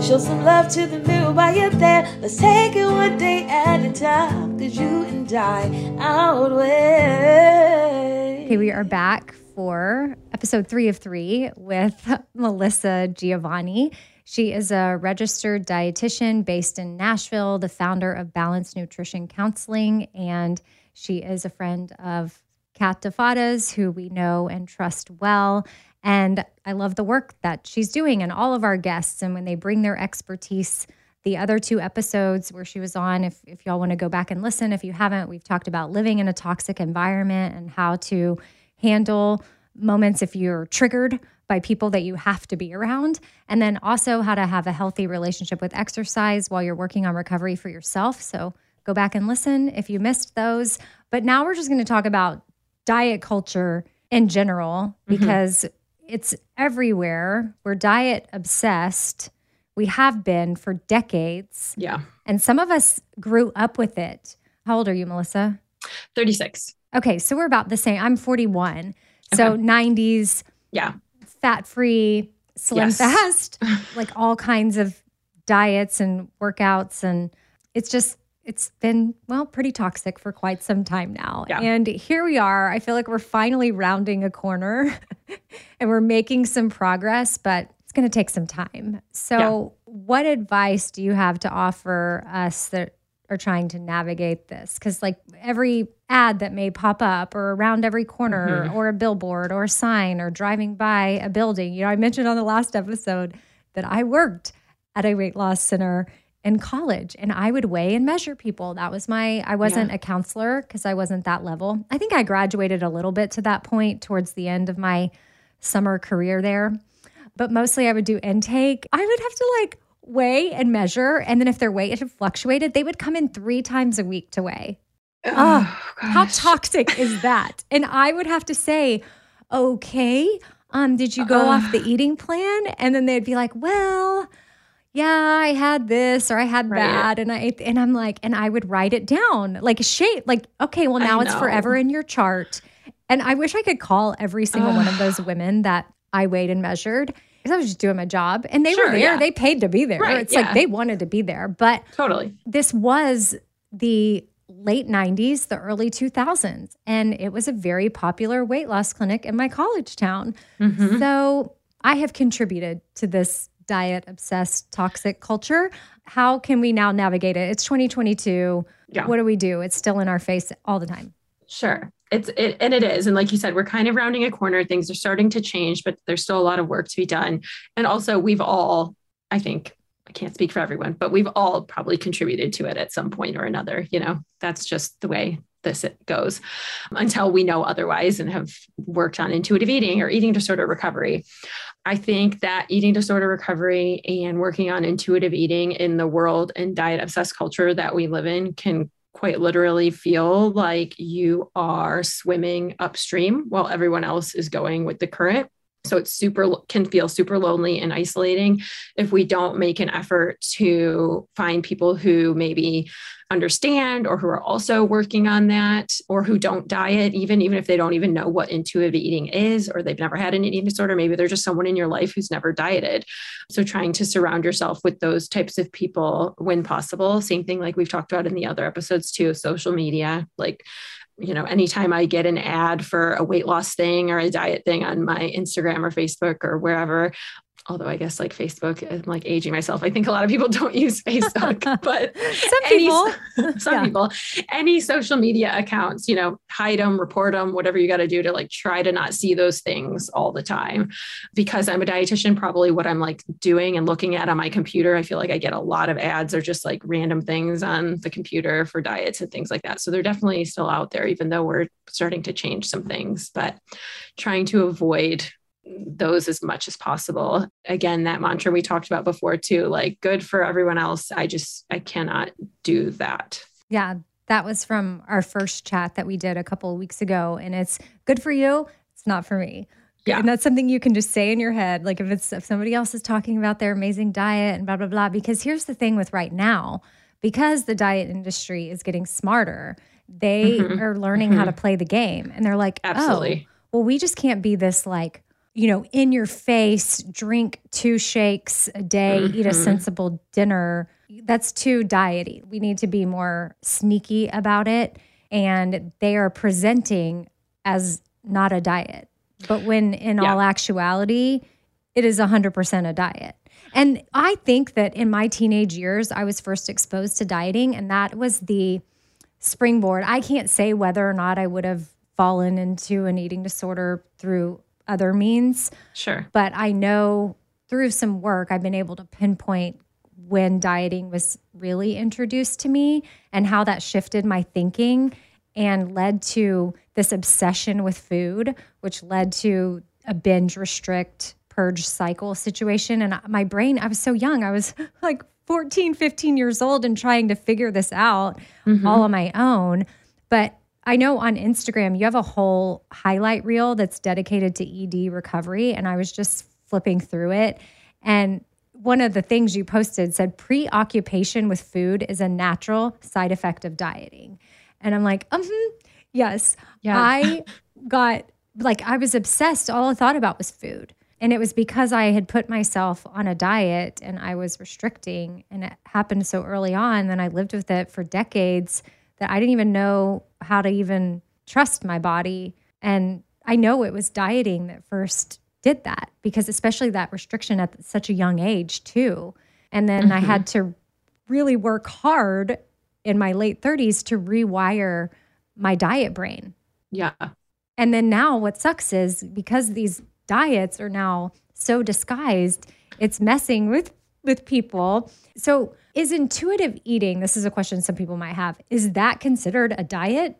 Show some love to the mirror while you're there. Let's take it one day at a time. Cause you and I outweigh. Okay, we are back for episode three of three with Melissa Giovanni. She is a registered dietitian based in Nashville, the founder of Balanced Nutrition Counseling, and she is a friend of Kat DeFadas, who we know and trust well. And I love the work that she's doing and all of our guests. And when they bring their expertise, the other two episodes where she was on, if, if y'all want to go back and listen, if you haven't, we've talked about living in a toxic environment and how to handle moments if you're triggered by people that you have to be around. And then also how to have a healthy relationship with exercise while you're working on recovery for yourself. So go back and listen if you missed those. But now we're just going to talk about diet culture in general mm-hmm. because it's everywhere. We're diet obsessed. We have been for decades. Yeah. And some of us grew up with it. How old are you, Melissa? 36. Okay, so we're about the same. I'm 41. So Okay. 90s, Yeah. fat free, slim Yes. fast, like all kinds of diets and workouts. And it's just, it's been, well, pretty toxic for quite some time now. Yeah. And here we are. I feel like we're finally rounding a corner and we're making some progress, but it's going to take some time. So, what advice do you have to offer us that are trying to navigate this? Because, like, every ad that may pop up or around every corner Mm-hmm. or a billboard or a sign or driving by a building, you know, I mentioned on the last episode that I worked at a weight loss center in college and I would weigh and measure people. That was my, I wasn't Yeah. a counselor because I wasn't that level. I think I graduated a little bit to that point towards the end of my summer career there. But mostly I would do intake. I would have to like weigh and measure. And then if their weight had fluctuated, they would come in three times a week to weigh. Oh, how toxic is that? And I would have to say, okay, um, did you go off the eating plan? And then they'd be like, well, yeah, I had this or I had Right. that. And I and I'm like, and I would write it down like a shape, like, okay, well, now it's forever in your chart. And I wish I could call every single one of those women that I weighed and measured. Because I was just doing my job and they were there. yeah. They paid to be there. Right, it's yeah. like they wanted to be there. But Totally. this was the late 90s, the early 2000s, and it was a very popular weight loss clinic in my college town. Mm-hmm. So I have contributed to this diet obsessed toxic culture. How can we now navigate it? It's 2022. Yeah. What do we do? It's still in our face all the time. Sure. It's it and it is. And like you said, we're kind of rounding a corner. Things are starting to change, but there's still a lot of work to be done. And also we've all, I think, I can't speak for everyone, but we've all probably contributed to it at some point or another. You know, that's just the way this it goes until we know otherwise and have worked on intuitive eating or eating disorder recovery. I think that eating disorder recovery and working on intuitive eating in the world and diet obsessed culture that we live in can quite literally feel like you are swimming upstream while everyone else is going with the current. So it's super can feel super lonely and isolating if we don't make an effort to find people who maybe understand or who are also working on that or who don't diet even even if they don't even know what intuitive eating is or they've never had an eating disorder. Maybe they're just someone in your life who's never dieted. So trying to surround yourself with those types of people when possible. Same thing like we've talked about in the other episodes too social media like you know, anytime I get an ad for a weight loss thing or a diet thing on my Instagram or Facebook or wherever, although I guess like Facebook, I'm like aging myself. I think a lot of people don't use Facebook, but Some any- people. some Yeah. people, any social media accounts, you know, hide them, report them, whatever you got to do to like try to not see those things all the time. Because I'm a dietitian, probably what I'm like doing and looking at on my computer, I feel like I get a lot of ads or just like random things on the computer for diets and things like that. So they're definitely still out there, even though we're starting to change some things, but trying to avoid those as much as possible. Again, that mantra we talked about before too, like good for everyone else. I just, I cannot do that. Yeah, that was from our first chat that we did a couple of weeks ago. And it's good for you. It's not for me. Yeah. And that's something you can just say in your head. Like if it's if somebody else is talking about their amazing diet and blah, blah, blah. Because here's the thing with right now, because the diet industry is getting smarter, they Mhm. are learning how to play the game. And they're like, Absolutely. oh, well, we just can't be this like, you know, in your face, drink two shakes a day, eat a Mhm. sensible dinner. That's too diety. We need to be more sneaky about it. And they are presenting as not a diet. But when in Yeah. all actuality, it is 100% a diet. And I think that in my teenage years, I was first exposed to dieting, and that was the springboard. I can't say whether or not I would have fallen into an eating disorder through other means, Sure. but I know through some work, I've been able to pinpoint when dieting was really introduced to me and how that shifted my thinking and led to this obsession with food, which led to a binge restrict purge cycle situation. And my brain, I was so young, I was like 14, 15 years old and trying to figure this out mm-hmm. all on my own. But I know on Instagram, you have a whole highlight reel that's dedicated to ED recovery. And I was just flipping through it. And one of the things you posted said preoccupation with food is a natural side effect of dieting. And I'm like, um, yes. Yeah. I got like, I was obsessed. All I thought about was food. And it was because I had put myself on a diet and I was restricting, and it happened so early on. Then I lived with it for decades that I didn't even know how to even trust my body. And I know it was dieting that first did that because, especially that restriction at such a young age, too. And then I had mm-hmm. to really work hard in my late 30s to rewire my diet brain. Yeah. And then now what sucks is because these diets are now so disguised, it's messing with with people. So Is intuitive eating, this is a question some people might have, is that considered a diet?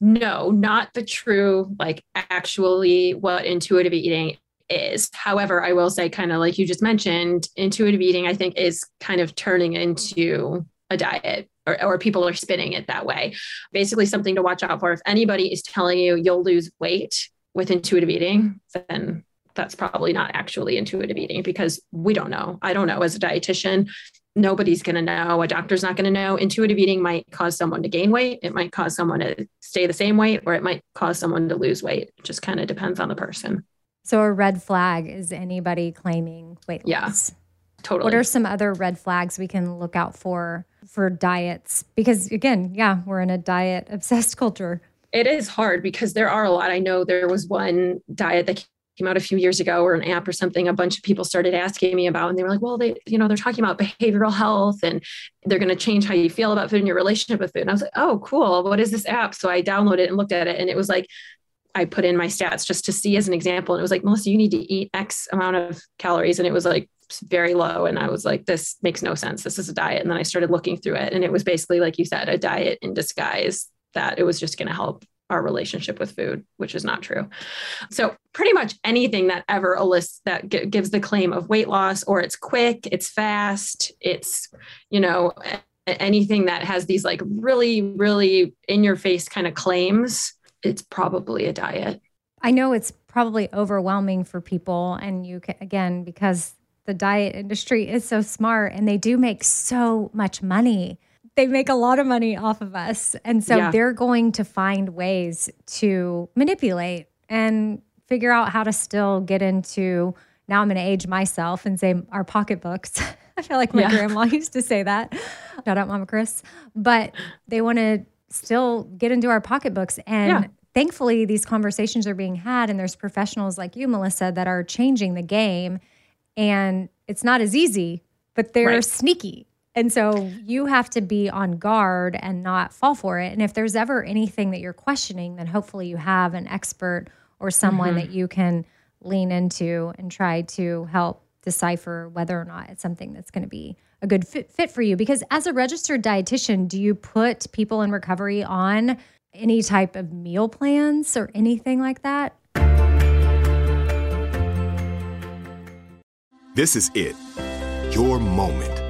No, not the true, like actually what intuitive eating is. However, I will say, kind of like you just mentioned, intuitive eating, I think, is kind of turning into a diet. Or, or people are spinning it that way. Basically, something to watch out for. If anybody is telling you you'll lose weight with intuitive eating, then that's probably not actually intuitive eating because we don't know. I don't know as a dietitian. Nobody's going to know. A doctor's not going to know. Intuitive eating might cause someone to gain weight. It might cause someone to stay the same weight, or it might cause someone to lose weight. It just kind of depends on the person. So a red flag is anybody claiming weight loss. Yeah, totally. What are some other red flags we can look out for for diets? Because again, yeah, we're in a diet obsessed culture. It is hard because there are a lot. I know there was one diet that came out a few years ago or an app or something a bunch of people started asking me about and they were like well they you know they're talking about behavioral health and they're going to change how you feel about food and your relationship with food and i was like oh cool what is this app so i downloaded it and looked at it and it was like I put in my stats just to see as an example. And it was like, Melissa, you need to eat X amount of calories. And it was like very low. And I was like, this makes no sense. This is a diet. And then I started looking through it. And it was basically, like you said, a diet in disguise that it was just going to help our relationship with food, which is not true. So, pretty much anything that ever elicits that g- gives the claim of weight loss, or it's quick, it's fast, it's, you know, anything that has these like really, really in your face kind of claims it's probably a diet. I know it's probably overwhelming for people. And you can, again, because the diet industry is so smart and they do make so much money. They make a lot of money off of us. And so yeah. they're going to find ways to manipulate and figure out how to still get into. Now I'm going to age myself and say our pocketbooks. I feel like my yeah. grandma used to say that. Shout out, Mama Chris. But they want to still get into our pocketbooks. And yeah. thankfully, these conversations are being had, and there's professionals like you, Melissa, that are changing the game. And it's not as easy, but they're right. sneaky. And so you have to be on guard and not fall for it. And if there's ever anything that you're questioning, then hopefully you have an expert or someone mm-hmm. that you can lean into and try to help decipher whether or not it's something that's going to be a good fit, fit for you because as a registered dietitian do you put people in recovery on any type of meal plans or anything like that this is it your moment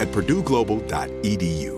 at PurdueGlobal.edu.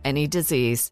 any disease.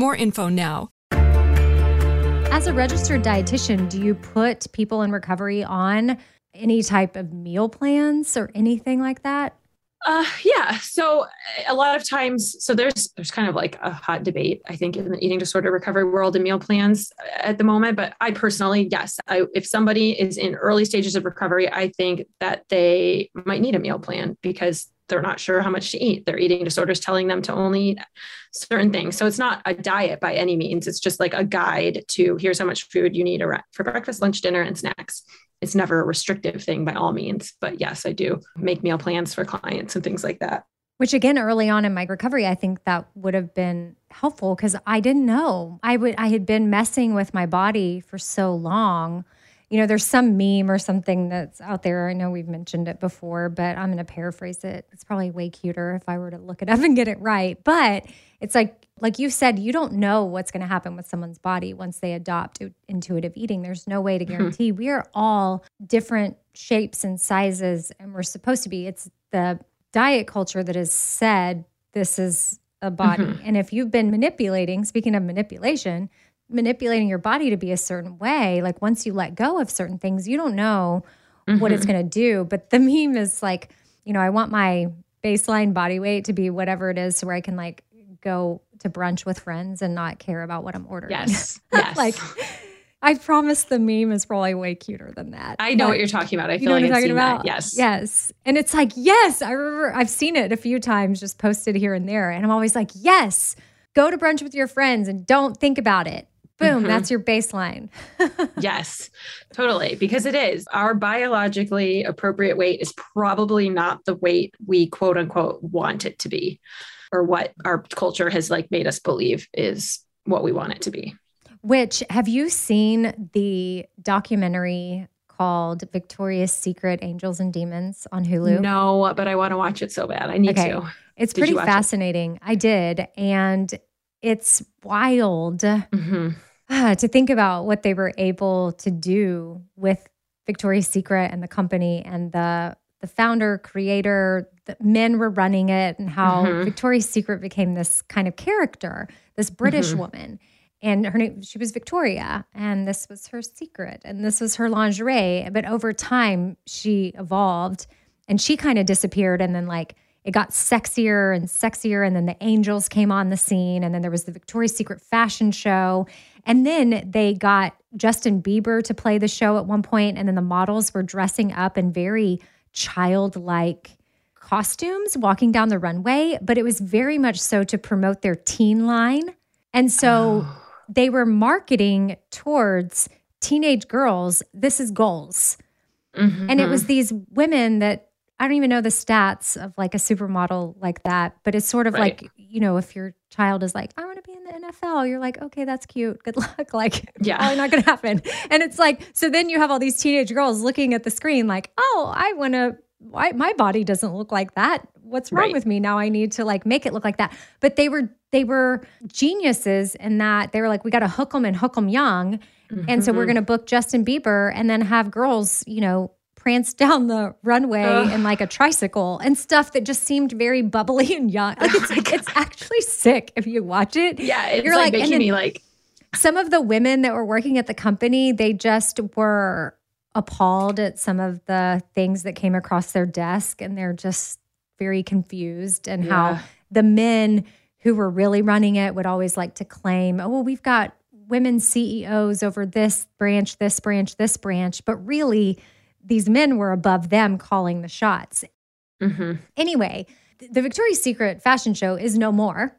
more info now. As a registered dietitian, do you put people in recovery on any type of meal plans or anything like that? Uh, yeah. So a lot of times, so there's there's kind of like a hot debate, I think, in the eating disorder recovery world and meal plans at the moment. But I personally, yes, I, if somebody is in early stages of recovery, I think that they might need a meal plan because they're not sure how much to eat. Their eating disorders telling them to only eat certain things. So it's not a diet by any means. It's just like a guide to here's how much food you need for breakfast, lunch, dinner, and snacks. It's never a restrictive thing by all means. But yes, I do make meal plans for clients and things like that. Which again, early on in my recovery, I think that would have been helpful because I didn't know. I would I had been messing with my body for so long you know, there's some meme or something that's out there. I know we've mentioned it before, but I'm going to paraphrase it. It's probably way cuter if I were to look it up and get it right. But it's like, like you said, you don't know what's going to happen with someone's body once they adopt intuitive eating. There's no way to mm-hmm. guarantee. we are all different shapes and sizes, and we're supposed to be. It's the diet culture that has said this is a body. Mm-hmm. And if you've been manipulating, speaking of manipulation, manipulating your body to be a certain way, like once you let go of certain things, you don't know mm-hmm. what it's mm-hmm. going to do. But the meme is like, you know, I want my baseline body weight to be whatever it is so where I can like go to brunch with friends and not care about what I'm ordering. Yes. Yes. like I promise the meme is probably way cuter than that. I know but, what you're talking about. I feel you know like I'm talking about. That. Yes. Yes. And it's like, yes, I remember I've seen it a few times just posted here and there. And I'm always like, yes, go to brunch with your friends and don't think about it. Boom, mm-hmm. that's your baseline. yes, totally. Because it is. Our biologically appropriate weight is probably not the weight we quote unquote want it to be, or what our culture has like made us believe is what we want it to be. Which have you seen the documentary called Victoria's Secret Angels and Demons on Hulu? No, but I want to watch it so bad. I need okay. to. It's did pretty fascinating. It? I did. And it's wild. Mm-hmm uh, to think about what they were able to do with Victoria's Secret and the company and the the founder, creator, the men were running it, and how mm-hmm. Victoria's Secret became this kind of character, this British mm-hmm. woman. And her name, she was Victoria, and this was her secret, and this was her lingerie. But over time, she evolved and she kind of disappeared. And then, like, it got sexier and sexier. And then the angels came on the scene. And then there was the Victoria's Secret fashion show. And then they got Justin Bieber to play the show at one point, and then the models were dressing up in very childlike costumes walking down the runway, but it was very much so to promote their teen line. And so oh. they were marketing towards teenage girls. This is goals. Mm-hmm. And it was these women that I don't even know the stats of like a supermodel like that, but it's sort of right. like, you know, if your child is like, I want to be in the NFL, you're like, okay, that's cute. Good luck. Like, yeah, probably not going to happen. And it's like, so then you have all these teenage girls looking at the screen like, oh, I want to, my body doesn't look like that. What's wrong right. with me? Now I need to like make it look like that. But they were, they were geniuses in that they were like, we got to hook them and hook them young. Mm-hmm. And so we're mm-hmm. going to book Justin Bieber and then have girls, you know, prance down the runway Ugh. in like a tricycle and stuff that just seemed very bubbly and young. Like it's, oh it's actually sick if you watch it. Yeah, it's You're like, like making me like. Some of the women that were working at the company, they just were appalled at some of the things that came across their desk, and they're just very confused and yeah. how the men who were really running it would always like to claim, oh, well, we've got women CEOs over this branch, this branch, this branch. But really, these men were above them calling the shots. Mm-hmm. Anyway, the Victoria's Secret fashion show is no more.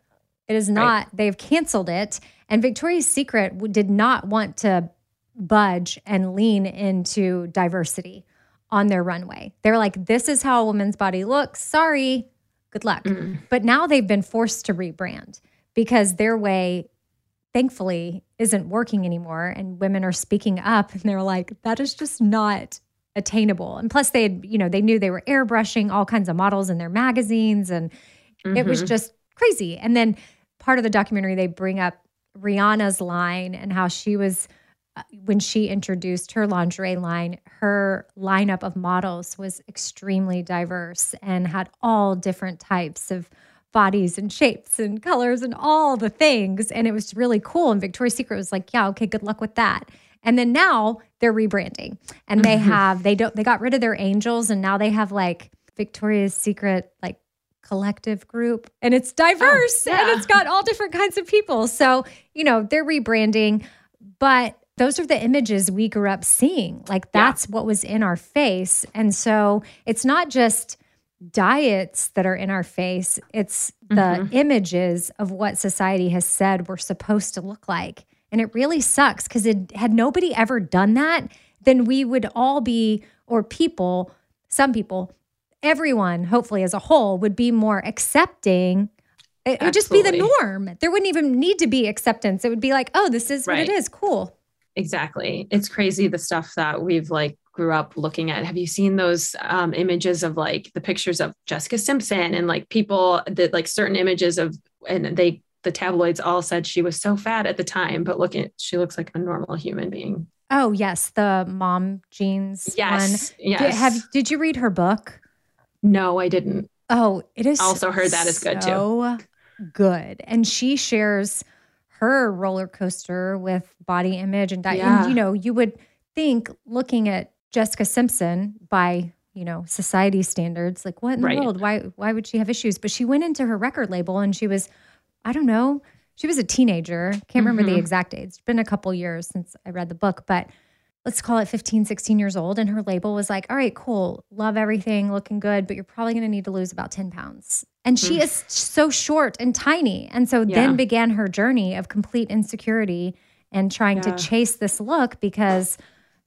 It is not, right. they've canceled it. And Victoria's Secret did not want to budge and lean into diversity on their runway. They're like, this is how a woman's body looks. Sorry, good luck. Mm. But now they've been forced to rebrand because their way, thankfully, isn't working anymore. And women are speaking up and they're like, that is just not attainable. And plus, they had, you know, they knew they were airbrushing all kinds of models in their magazines and mm-hmm. it was mm-hmm. just crazy. And then part of the documentary, they bring up Rihanna's line and how she was uh, when she introduced her lingerie line, her lineup of models was extremely diverse and had all different types of bodies and shapes and colors and all the things. And it was really cool. And Victoria's Secret was like, yeah, okay, good luck with that. And then now they're rebranding and they mm-hmm. have, they don't, they got rid of their angels and now they have like Victoria's Secret, like collective group and it's diverse oh, yeah. and it's got all different kinds of people. So, you know, they're rebranding, but those are the images we grew up seeing. Like that's yeah. what was in our face. And so it's not just diets that are in our face, it's the mm-hmm. images of what society has said we're supposed to look like. And it really sucks because it had nobody ever done that, then we would all be, or people, some people, everyone, hopefully as a whole, would be more accepting it would just be the norm. There wouldn't even need to be acceptance. It would be like, oh, this is right. what it is. Cool. Exactly. It's crazy the stuff that we've like grew up looking at. Have you seen those um, images of like the pictures of Jessica Simpson and like people that like certain images of, and they, the tabloids all said she was so fat at the time, but look at, she looks like a normal human being. Oh, yes. The mom jeans yes, one. Yes. Did, have, did you read her book? No, I didn't. Oh, it is. Also heard that is good too. Good. And she shares her roller coaster with body image and diet. Yeah. And, you know, you would think looking at Jessica Simpson by, you know, society standards, like what in right. the world? Why why would she have issues? But she went into her record label and she was, I don't know, she was a teenager. Can't remember mm-hmm. the exact age. It's been a couple years since I read the book, but let's call it 15, 16 years old. And her label was like, all right, cool, love everything, looking good, but you're probably going to need to lose about 10 pounds. And she mm. is so short and tiny. And so yeah. then began her journey of complete insecurity and trying yeah. to chase this look because,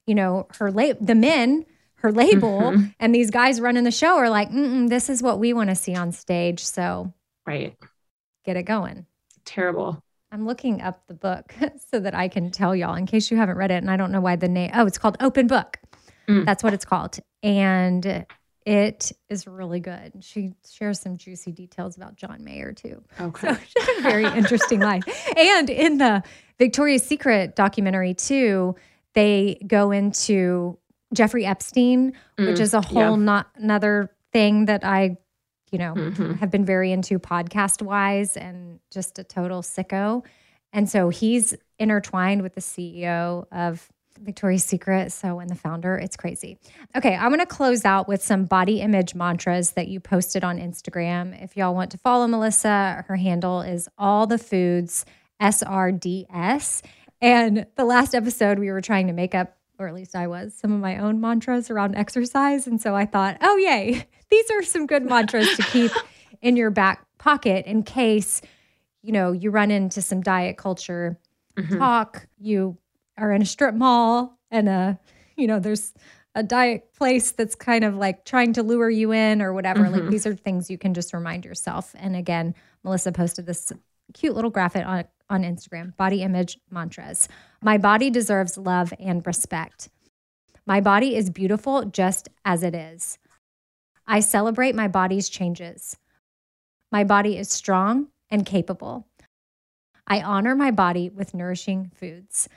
you know, her la- the men, her label, mm-hmm. and these guys running the show are like, this is what we want to see on stage. So, right. Get it going. Terrible. I'm looking up the book so that I can tell y'all in case you haven't read it. And I don't know why the name, oh, it's called Open Book. Mm. That's what it's called. And it is really good. She shares some juicy details about John Mayer too. Okay. So very interesting life. And in the Victoria's Secret documentary too, they go into Jeffrey Epstein, mm, which is a whole yeah. not another thing that I, you know, mm-hmm. have been very into podcast wise and just a total sicko. And so he's intertwined with the CEO of Victoria's Secret. So, and the founder, it's crazy. Okay, I'm going to close out with some body image mantras that you posted on Instagram. If y'all want to follow Melissa, her handle is all the foods SRDS. And the last episode, we were trying to make up, or at least I was, some of my own mantras around exercise. And so I thought, oh, yay, these are some good mantras to keep in your back pocket in case, you know, you run into some diet culture mm-hmm. talk, you are in a strip mall and a you know there's a diet place that's kind of like trying to lure you in or whatever mm-hmm. like these are things you can just remind yourself and again melissa posted this cute little graphic on on instagram body image mantras my body deserves love and respect my body is beautiful just as it is i celebrate my body's changes my body is strong and capable i honor my body with nourishing foods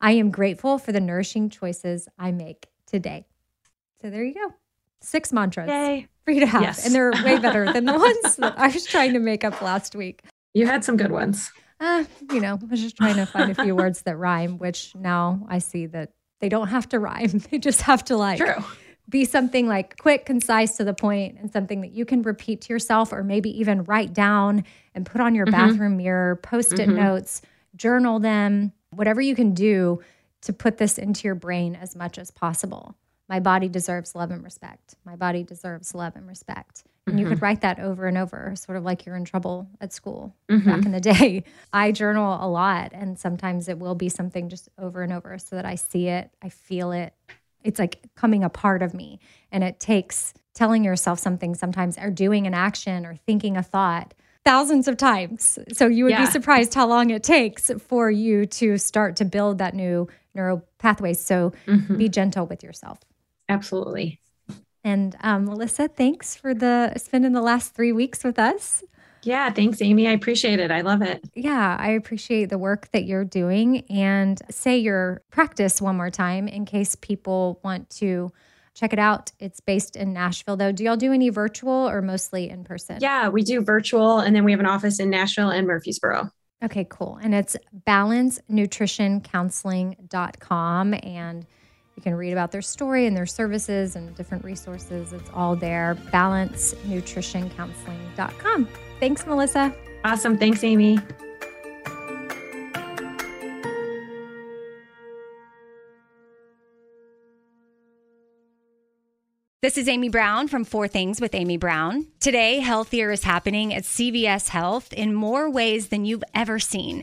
I am grateful for the nourishing choices I make today. So there you go. Six mantras Yay. for you to have. Yes. And they're way better than the ones that I was trying to make up last week. You had some good ones. Uh, you know, I was just trying to find a few words that rhyme, which now I see that they don't have to rhyme. They just have to like True. be something like quick, concise, to the point, and something that you can repeat to yourself or maybe even write down and put on your mm-hmm. bathroom mirror, post it mm-hmm. notes, journal them, whatever you can do to put this into your brain as much as possible. My body deserves love and respect. My body deserves love and respect. And you could mm-hmm. write that over and over, sort of like you're in trouble at school mm-hmm. back in the day. I journal a lot, and sometimes it will be something just over and over so that I see it, I feel it. It's like coming a part of me. And it takes telling yourself something sometimes, or doing an action, or thinking a thought thousands of times. So you would yeah. be surprised how long it takes for you to start to build that new neural pathway. So mm-hmm. be gentle with yourself. Absolutely. And um, Melissa, thanks for the spending the last three weeks with us. Yeah, thanks, Amy. I appreciate it. I love it. Yeah, I appreciate the work that you're doing. And say your practice one more time in case people want to check it out. It's based in Nashville, though. Do y'all do any virtual or mostly in person? Yeah, we do virtual. And then we have an office in Nashville and Murfreesboro. Okay, cool. And it's balancenutritioncounseling.com. And you can read about their story and their services and different resources. It's all there. Balancenutritioncounseling.com. Thanks, Melissa. Awesome. Thanks, Amy. This is Amy Brown from Four Things with Amy Brown. Today, Healthier is happening at CVS Health in more ways than you've ever seen.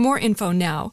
more info now.